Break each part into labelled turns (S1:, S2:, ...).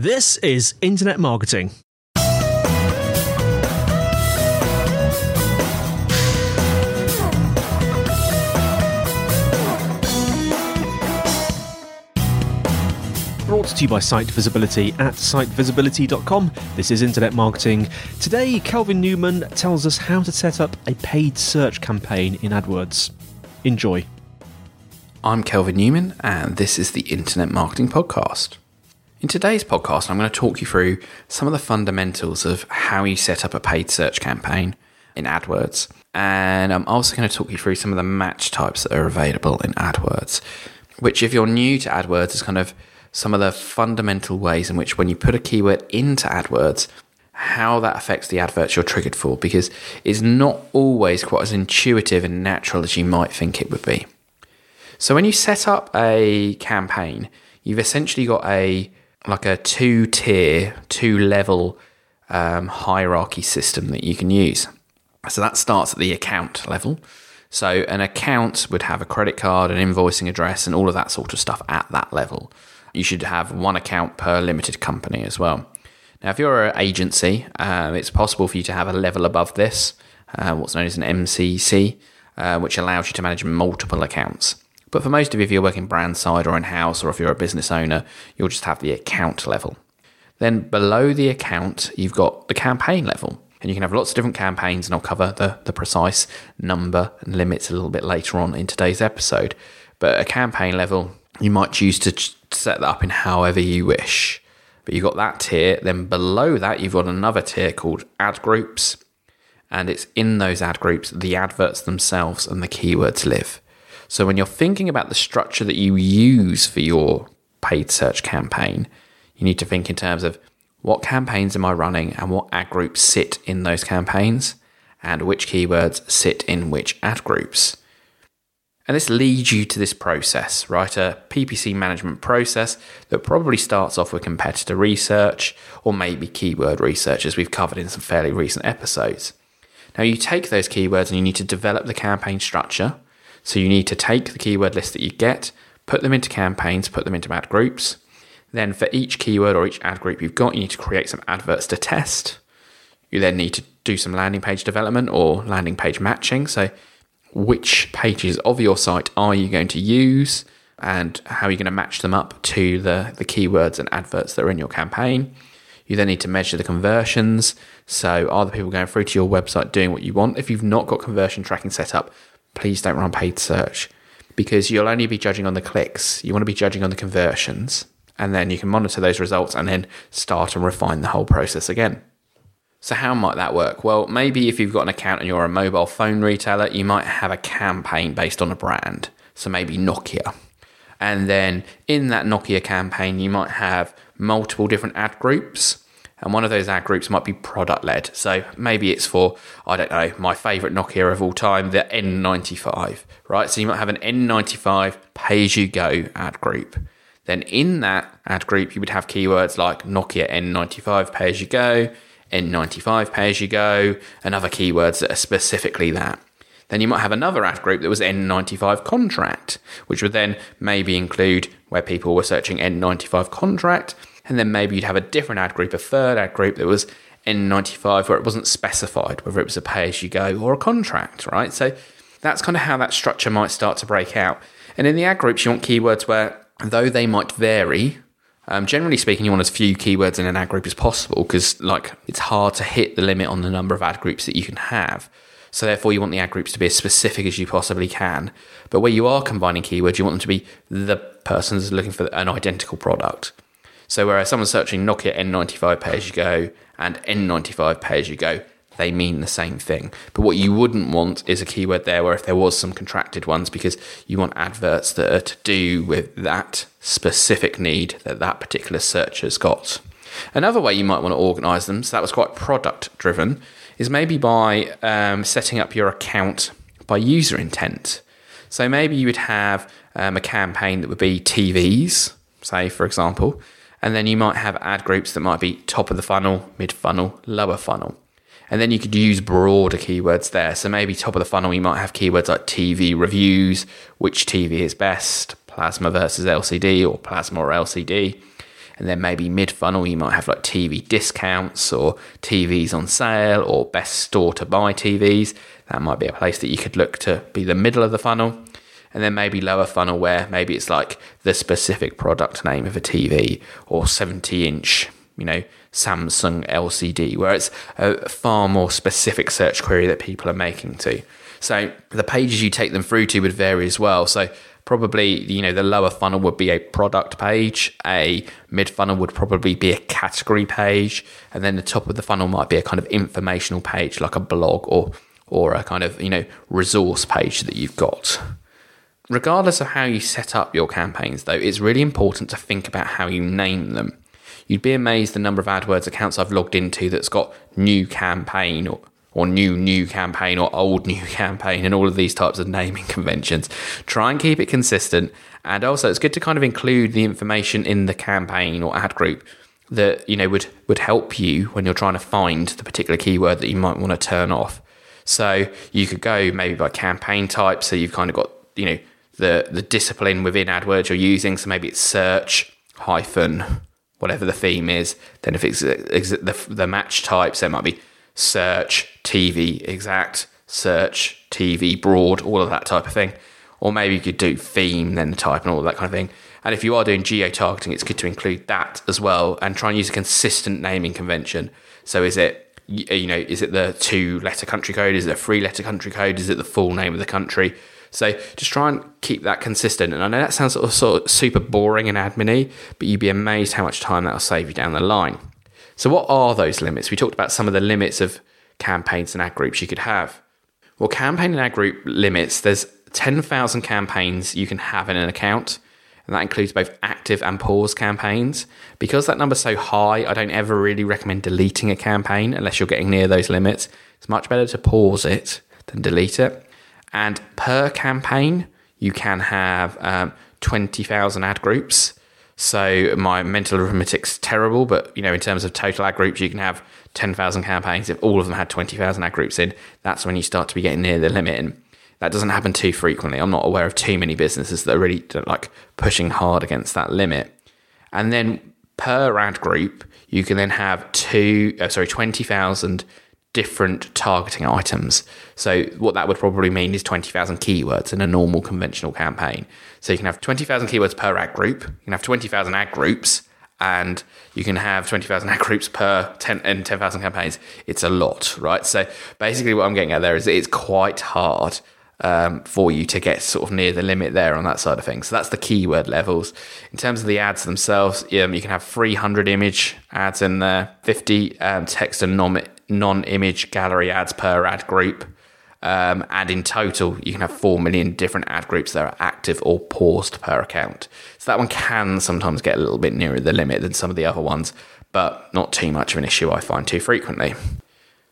S1: This is Internet Marketing. Brought to you by Site Visibility at sitevisibility.com. This is Internet Marketing. Today, Kelvin Newman tells us how to set up a paid search campaign in AdWords. Enjoy.
S2: I'm Kelvin Newman, and this is the Internet Marketing Podcast. In today's podcast, I'm going to talk you through some of the fundamentals of how you set up a paid search campaign in AdWords. And I'm also going to talk you through some of the match types that are available in AdWords, which, if you're new to AdWords, is kind of some of the fundamental ways in which, when you put a keyword into AdWords, how that affects the adverts you're triggered for, because it's not always quite as intuitive and natural as you might think it would be. So, when you set up a campaign, you've essentially got a like a two tier, two level um, hierarchy system that you can use. So that starts at the account level. So an account would have a credit card, an invoicing address, and all of that sort of stuff at that level. You should have one account per limited company as well. Now, if you're an agency, um, it's possible for you to have a level above this, uh, what's known as an MCC, uh, which allows you to manage multiple accounts. But for most of you, if you're working brand side or in house, or if you're a business owner, you'll just have the account level. Then below the account, you've got the campaign level. And you can have lots of different campaigns, and I'll cover the, the precise number and limits a little bit later on in today's episode. But a campaign level, you might choose to set that up in however you wish. But you've got that tier. Then below that, you've got another tier called ad groups. And it's in those ad groups, the adverts themselves and the keywords live. So when you're thinking about the structure that you use for your paid search campaign, you need to think in terms of what campaigns am I running and what ad groups sit in those campaigns and which keywords sit in which ad groups. And this leads you to this process, right? A PPC management process that probably starts off with competitor research or maybe keyword research, as we've covered in some fairly recent episodes. Now, you take those keywords and you need to develop the campaign structure so you need to take the keyword list that you get, put them into campaigns, put them into ad groups. Then for each keyword or each ad group you've got, you need to create some adverts to test. You then need to do some landing page development or landing page matching. So which pages of your site are you going to use and how are you going to match them up to the, the keywords and adverts that are in your campaign. You then need to measure the conversions. So, are the people going through to your website doing what you want? If you've not got conversion tracking set up, please don't run paid search because you'll only be judging on the clicks. You want to be judging on the conversions, and then you can monitor those results and then start and refine the whole process again. So, how might that work? Well, maybe if you've got an account and you're a mobile phone retailer, you might have a campaign based on a brand. So, maybe Nokia. And then in that Nokia campaign, you might have multiple different ad groups and one of those ad groups might be product led. So maybe it's for, I don't know, my favorite Nokia of all time, the N95, right? So you might have an N95 pay as you go ad group. Then in that ad group, you would have keywords like Nokia N95 pay as you go, N95 pay as you go, and other keywords that are specifically that. Then you might have another ad group that was N95 contract, which would then maybe include where people were searching N95 contract and then maybe you'd have a different ad group, a third ad group that was N95 where it wasn't specified whether it was a pay as you go or a contract, right? So that's kind of how that structure might start to break out. And in the ad groups, you want keywords where, though they might vary, um, generally speaking, you want as few keywords in an ad group as possible because, like, it's hard to hit the limit on the number of ad groups that you can have. So, therefore, you want the ad groups to be as specific as you possibly can. But where you are combining keywords, you want them to be the person's looking for an identical product. So whereas someone's searching Nokia N95 pay as you go and N95 pay as you go, they mean the same thing. But what you wouldn't want is a keyword there where if there was some contracted ones because you want adverts that are to do with that specific need that that particular searcher's got. Another way you might want to organize them, so that was quite product driven, is maybe by um, setting up your account by user intent. So maybe you would have um, a campaign that would be TVs, say, for example, and then you might have ad groups that might be top of the funnel, mid funnel, lower funnel. And then you could use broader keywords there. So maybe top of the funnel, you might have keywords like TV reviews, which TV is best, plasma versus LCD, or plasma or LCD. And then maybe mid funnel, you might have like TV discounts or TVs on sale or best store to buy TVs. That might be a place that you could look to be the middle of the funnel. And then maybe lower funnel where maybe it's like the specific product name of a TV or 70 inch, you know, Samsung LCD, where it's a far more specific search query that people are making to. So the pages you take them through to would vary as well. So probably you know the lower funnel would be a product page. A mid funnel would probably be a category page. And then the top of the funnel might be a kind of informational page like a blog or or a kind of you know resource page that you've got. Regardless of how you set up your campaigns though it's really important to think about how you name them. You'd be amazed the number of adwords accounts i've logged into that's got new campaign or or new new campaign or old new campaign and all of these types of naming conventions. Try and keep it consistent. And also it's good to kind of include the information in the campaign or ad group that, you know, would would help you when you're trying to find the particular keyword that you might want to turn off. So you could go maybe by campaign type. So you've kind of got, you know, the the discipline within AdWords you're using. So maybe it's search hyphen whatever the theme is. Then if it's the, the match type, so it might be search TV exact, search TV broad, all of that type of thing. Or maybe you could do theme, then the type, and all that kind of thing. And if you are doing geo targeting, it's good to include that as well and try and use a consistent naming convention. So is it uh, you know, is it the two letter country code? Is it a three letter country code? Is it the full name of the country? So just try and keep that consistent. And I know that sounds sort of, sort of super boring and admin but you'd be amazed how much time that'll save you down the line. So, what are those limits? We talked about some of the limits of campaigns and ad groups you could have. Well, campaign and ad group limits, there's 10,000 campaigns you can have in an account, and that includes both active and pause campaigns. Because that number's so high, I don't ever really recommend deleting a campaign unless you're getting near those limits. It's much better to pause it than delete it. And per campaign, you can have um, 20,000 ad groups. So my mental arithmetic's terrible, but you know, in terms of total ad groups, you can have 10,000 campaigns. If all of them had 20,000 ad groups in, that's when you start to be getting near the limit. And that doesn't happen too frequently. I'm not aware of too many businesses that are really like pushing hard against that limit. And then per ad group, you can then have two, uh, sorry, 20,000 different targeting items. So what that would probably mean is 20,000 keywords in a normal conventional campaign. So you can have 20,000 keywords per ad group. You can have 20,000 ad groups and you can have 20,000 ad groups per 10 and 10,000 campaigns. It's a lot, right? So basically what I'm getting at there is it's quite hard um, for you to get sort of near the limit there on that side of things. So that's the keyword levels. In terms of the ads themselves, um, you can have 300 image ads in there, 50 um, text and non non image gallery ads per ad group. Um, and in total, you can have 4 million different ad groups that are active or paused per account. So that one can sometimes get a little bit nearer the limit than some of the other ones, but not too much of an issue I find too frequently.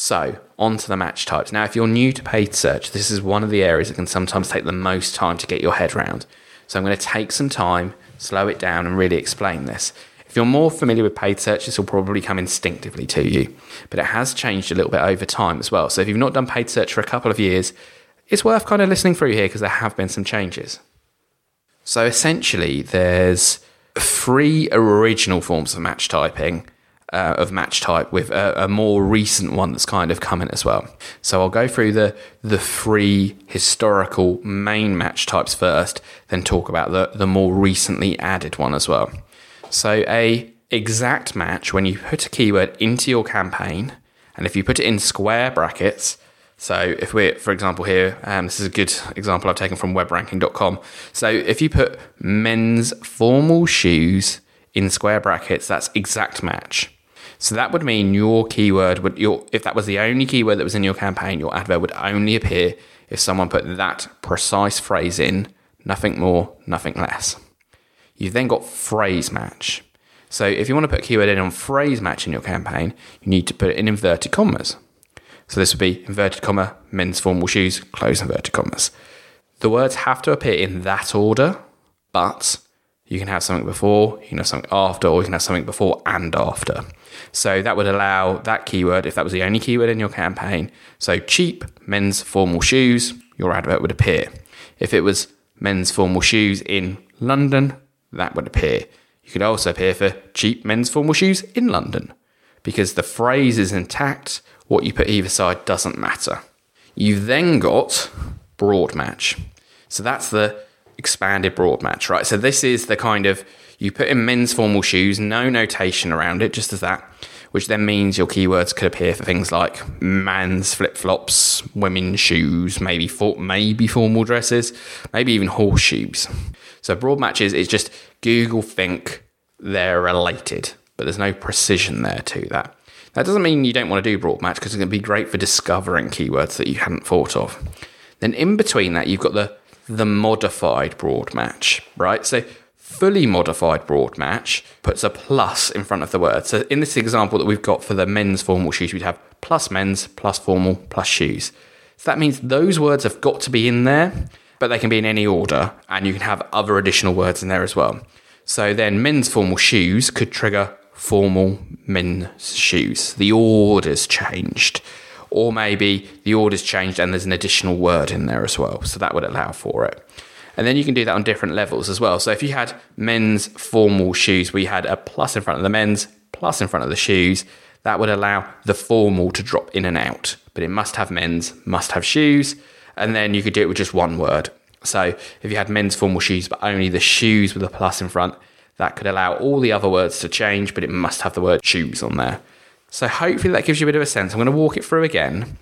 S2: So, on to the match types. Now, if you're new to paid search, this is one of the areas that can sometimes take the most time to get your head around. So, I'm going to take some time, slow it down, and really explain this. If you're more familiar with paid search, this will probably come instinctively to you, but it has changed a little bit over time as well. So if you've not done paid search for a couple of years, it's worth kind of listening through here because there have been some changes. So essentially, there's three original forms of match typing. Uh, of match type with a, a, more recent one that's kind of coming as well. So I'll go through the the three historical main match types first, then talk about the the more recently added one as well. So a exact match when you put a keyword into your campaign, and if you put it in square brackets. So if we're, for example, here, um, this is a good example I've taken from webranking.com. So if you put men's formal shoes in square brackets, that's exact match. So that would mean your keyword would your if that was the only keyword that was in your campaign, your advert would only appear if someone put that precise phrase in, nothing more, nothing less. You've then got phrase match. So if you want to put a keyword in on phrase match in your campaign, you need to put it in inverted commas. So this would be inverted comma, men's formal shoes, close inverted commas. The words have to appear in that order, but you can have something before, you can have something after, or you can have something before and after. So that would allow that keyword, if that was the only keyword in your campaign, so cheap men's formal shoes, your advert would appear. If it was men's formal shoes in London, that would appear. You could also appear for cheap men's formal shoes in London because the phrase is intact. What you put either side doesn't matter. You've then got broad match. So that's the expanded broad match, right? So this is the kind of you put in men's formal shoes, no notation around it, just as that, which then means your keywords could appear for things like man's flip flops, women's shoes, maybe for, maybe formal dresses, maybe even horseshoes. So broad matches is just Google think they're related, but there's no precision there to that. That doesn't mean you don't want to do broad match because it's going to be great for discovering keywords that you hadn't thought of. Then in between that, you've got the the modified broad match, right? So fully modified broad match puts a plus in front of the word. So in this example that we've got for the men's formal shoes, we'd have plus men's, plus formal, plus shoes. So that means those words have got to be in there, but they can be in any order, and you can have other additional words in there as well. So then men's formal shoes could trigger formal men's shoes. The order's changed or maybe the order's changed and there's an additional word in there as well. So that would allow for it. And then you can do that on different levels as well. So if you had men's formal shoes, we had a plus in front of the men's, plus in front of the shoes, that would allow the formal to drop in and out. But it must have men's, must have shoes, and then you could do it with just one word. So if you had men's formal shoes, but only the shoes with a plus in front, that could allow all the other words to change, but it must have the word shoes on there. So hopefully that gives you a bit of a sense. I'm going to walk it through again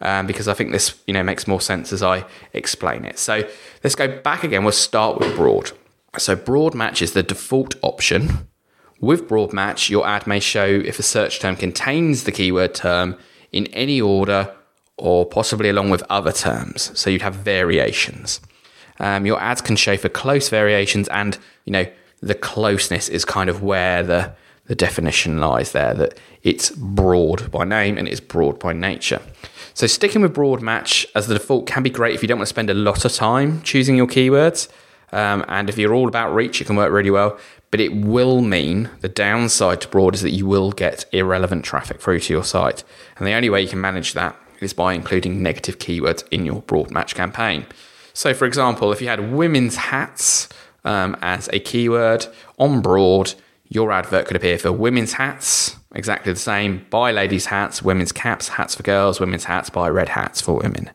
S2: um, because I think this you know makes more sense as I explain it. So let's go back again. We'll start with broad. So broad match is the default option. With broad match, your ad may show if a search term contains the keyword term in any order or possibly along with other terms. So you'd have variations. Um, your ads can show for close variations, and you know the closeness is kind of where the the definition lies there that it's broad by name and it's broad by nature. So sticking with broad match as the default can be great if you don't want to spend a lot of time choosing your keywords. Um, and if you're all about reach, it can work really well. But it will mean the downside to broad is that you will get irrelevant traffic through to your site. And the only way you can manage that is by including negative keywords in your broad match campaign. So, for example, if you had women's hats um, as a keyword on broad, your advert could appear for women's hats, exactly the same, buy ladies' hats, women's caps, hats for girls, women's hats, buy red hats for women.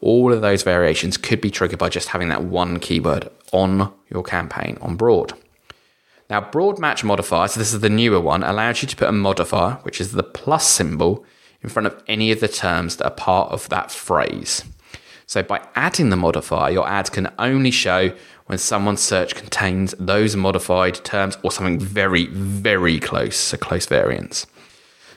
S2: All of those variations could be triggered by just having that one keyword on your campaign on broad. Now, broad match modifier, so this is the newer one, allows you to put a modifier, which is the plus symbol, in front of any of the terms that are part of that phrase. So by adding the modifier, your ads can only show when someone's search contains those modified terms or something very, very close, a close variance.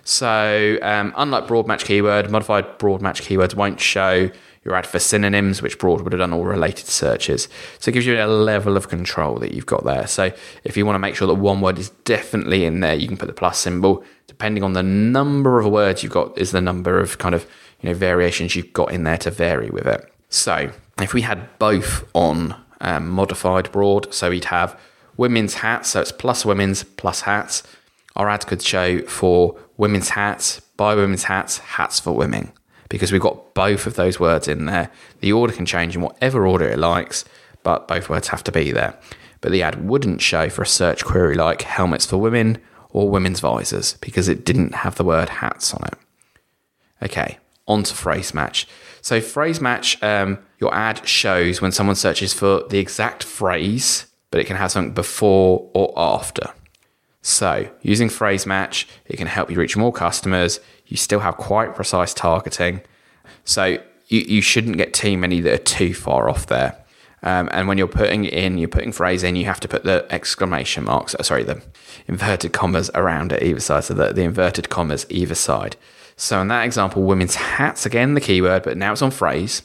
S2: So, um, unlike broad match keyword, modified broad match keywords won't show your ad for synonyms, which broad would have done all related searches. So it gives you a level of control that you've got there. So if you want to make sure that one word is definitely in there, you can put the plus symbol. Depending on the number of words you've got, is the number of kind of you know variations you've got in there to vary with it. So if we had both on um, modified broad. So we'd have women's hats, so it's plus women's plus hats. Our ads could show for women's hats, buy women's hats, hats for women, because we've got both of those words in there. The order can change in whatever order it likes, but both words have to be there. But the ad wouldn't show for a search query like helmets for women or women's visors because it didn't have the word hats on it. Okay, on to phrase match. So, phrase match, um, your ad shows when someone searches for the exact phrase, but it can have something before or after. So, using phrase match, it can help you reach more customers. You still have quite precise targeting. So, you, you shouldn't get too many that are too far off there. Um, and when you're putting it in, you're putting phrase in, you have to put the exclamation marks, uh, sorry, the inverted commas around it either side. So the, the inverted commas either side. So in that example, women's hats, again, the keyword, but now it's on phrase.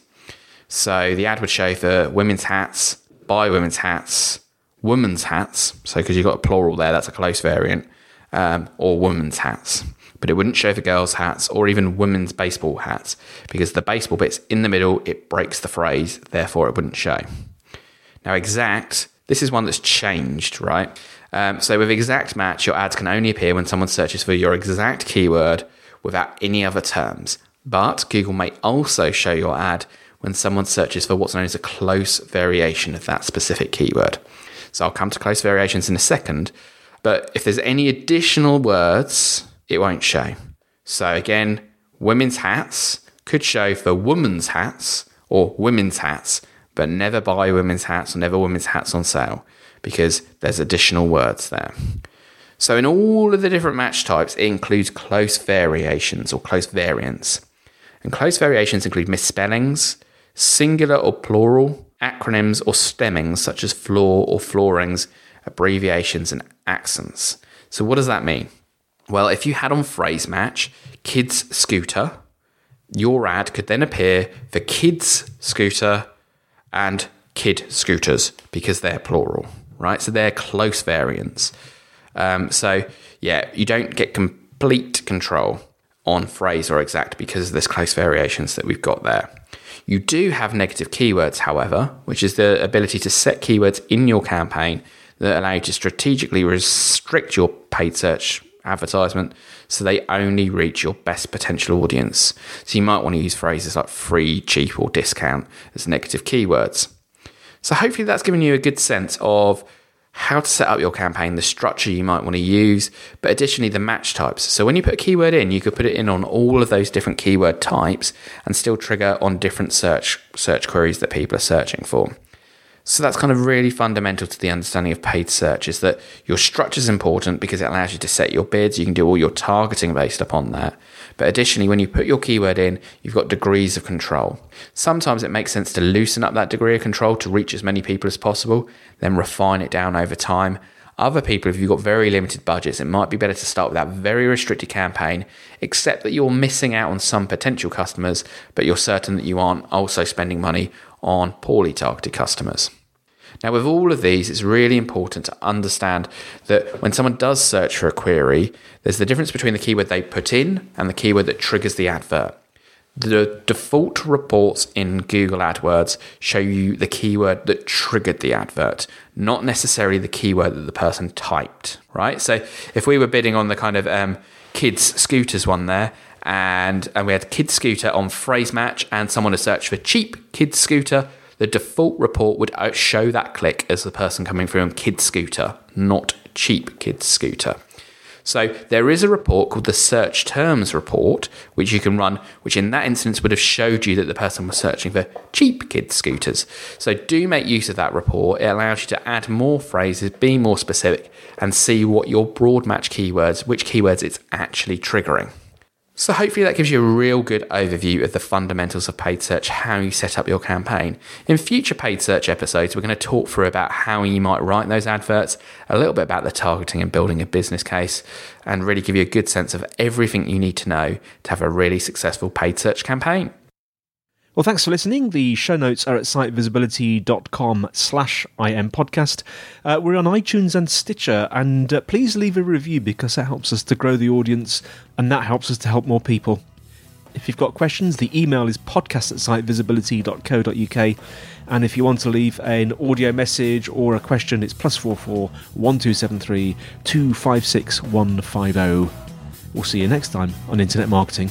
S2: So the ad would show for women's hats, buy women's hats, women's hats. So because you've got a plural there, that's a close variant, um, or women's hats. But it wouldn't show for girls' hats or even women's baseball hats because the baseball bit's in the middle, it breaks the phrase, therefore it wouldn't show. Now, exact, this is one that's changed, right? Um, so with exact match, your ads can only appear when someone searches for your exact keyword without any other terms. But Google may also show your ad when someone searches for what's known as a close variation of that specific keyword. So I'll come to close variations in a second. But if there's any additional words, it won't show. So again, women's hats could show for women's hats or women's hats, but never buy women's hats or never women's hats on sale because there's additional words there. So in all of the different match types, it includes close variations or close variants. And close variations include misspellings, singular or plural, acronyms or stemmings such as floor or floorings, abbreviations and accents. So what does that mean? Well, if you had on phrase match kids scooter, your ad could then appear for kids scooter and kid scooters because they're plural, right? So they're close variants. Um, so yeah, you don't get complete control on phrase or exact because there's close variations that we've got there. You do have negative keywords, however, which is the ability to set keywords in your campaign that allow you to strategically restrict your paid search advertisement so they only reach your best potential audience. So you might want to use phrases like free, cheap, or discount as negative keywords. So hopefully that's given you a good sense of how to set up your campaign, the structure you might want to use, but additionally the match types. So when you put a keyword in, you could put it in on all of those different keyword types and still trigger on different search search queries that people are searching for. So that's kind of really fundamental to the understanding of paid search is that your structure is important because it allows you to set your bids. You can do all your targeting based upon that. But additionally, when you put your keyword in, you've got degrees of control. Sometimes it makes sense to loosen up that degree of control to reach as many people as possible, then refine it down over time. Other people, if you've got very limited budgets, it might be better to start with that very restricted campaign, except that you're missing out on some potential customers, but you're certain that you aren't also spending money on poorly targeted customers. Now, with all of these, it's really important to understand that when someone does search for a query, there's the difference between the keyword they put in and the keyword that triggers the advert. The default reports in Google AdWords show you the keyword that triggered the advert, not necessarily the keyword that the person typed, right? So if we were bidding on the kind of um, kids scooters one there, and, and we had kids scooter on phrase match, and someone has searched for cheap kids scooter, the default report would uh, show that click as the person coming through on kids scooter, not cheap kids scooter. So there is a report called the search terms report, which you can run, which in that instance would have showed you that the person was searching for cheap kids scooters. So do make use of that report. It allows you to add more phrases, be more specific, and see what your broad match keywords, which keywords it's actually triggering. So, hopefully, that gives you a real good overview of the fundamentals of paid search, how you set up your campaign. In future paid search episodes, we're going to talk through about how you might write those adverts, a little bit about the targeting and building a business case, and really give you a good sense of everything you need to know to have a really successful paid search campaign.
S1: Well, thanks for listening. The show notes are at sitevisibility.com slash im podcast. Uh, we're on iTunes and Stitcher, and uh, please leave a review because that helps us to grow the audience and that helps us to help more people. If you've got questions, the email is podcast at sitevisibility.co.uk. And if you want to leave an audio message or a question, it's plus 44 1273 256 150. We'll see you next time on Internet Marketing.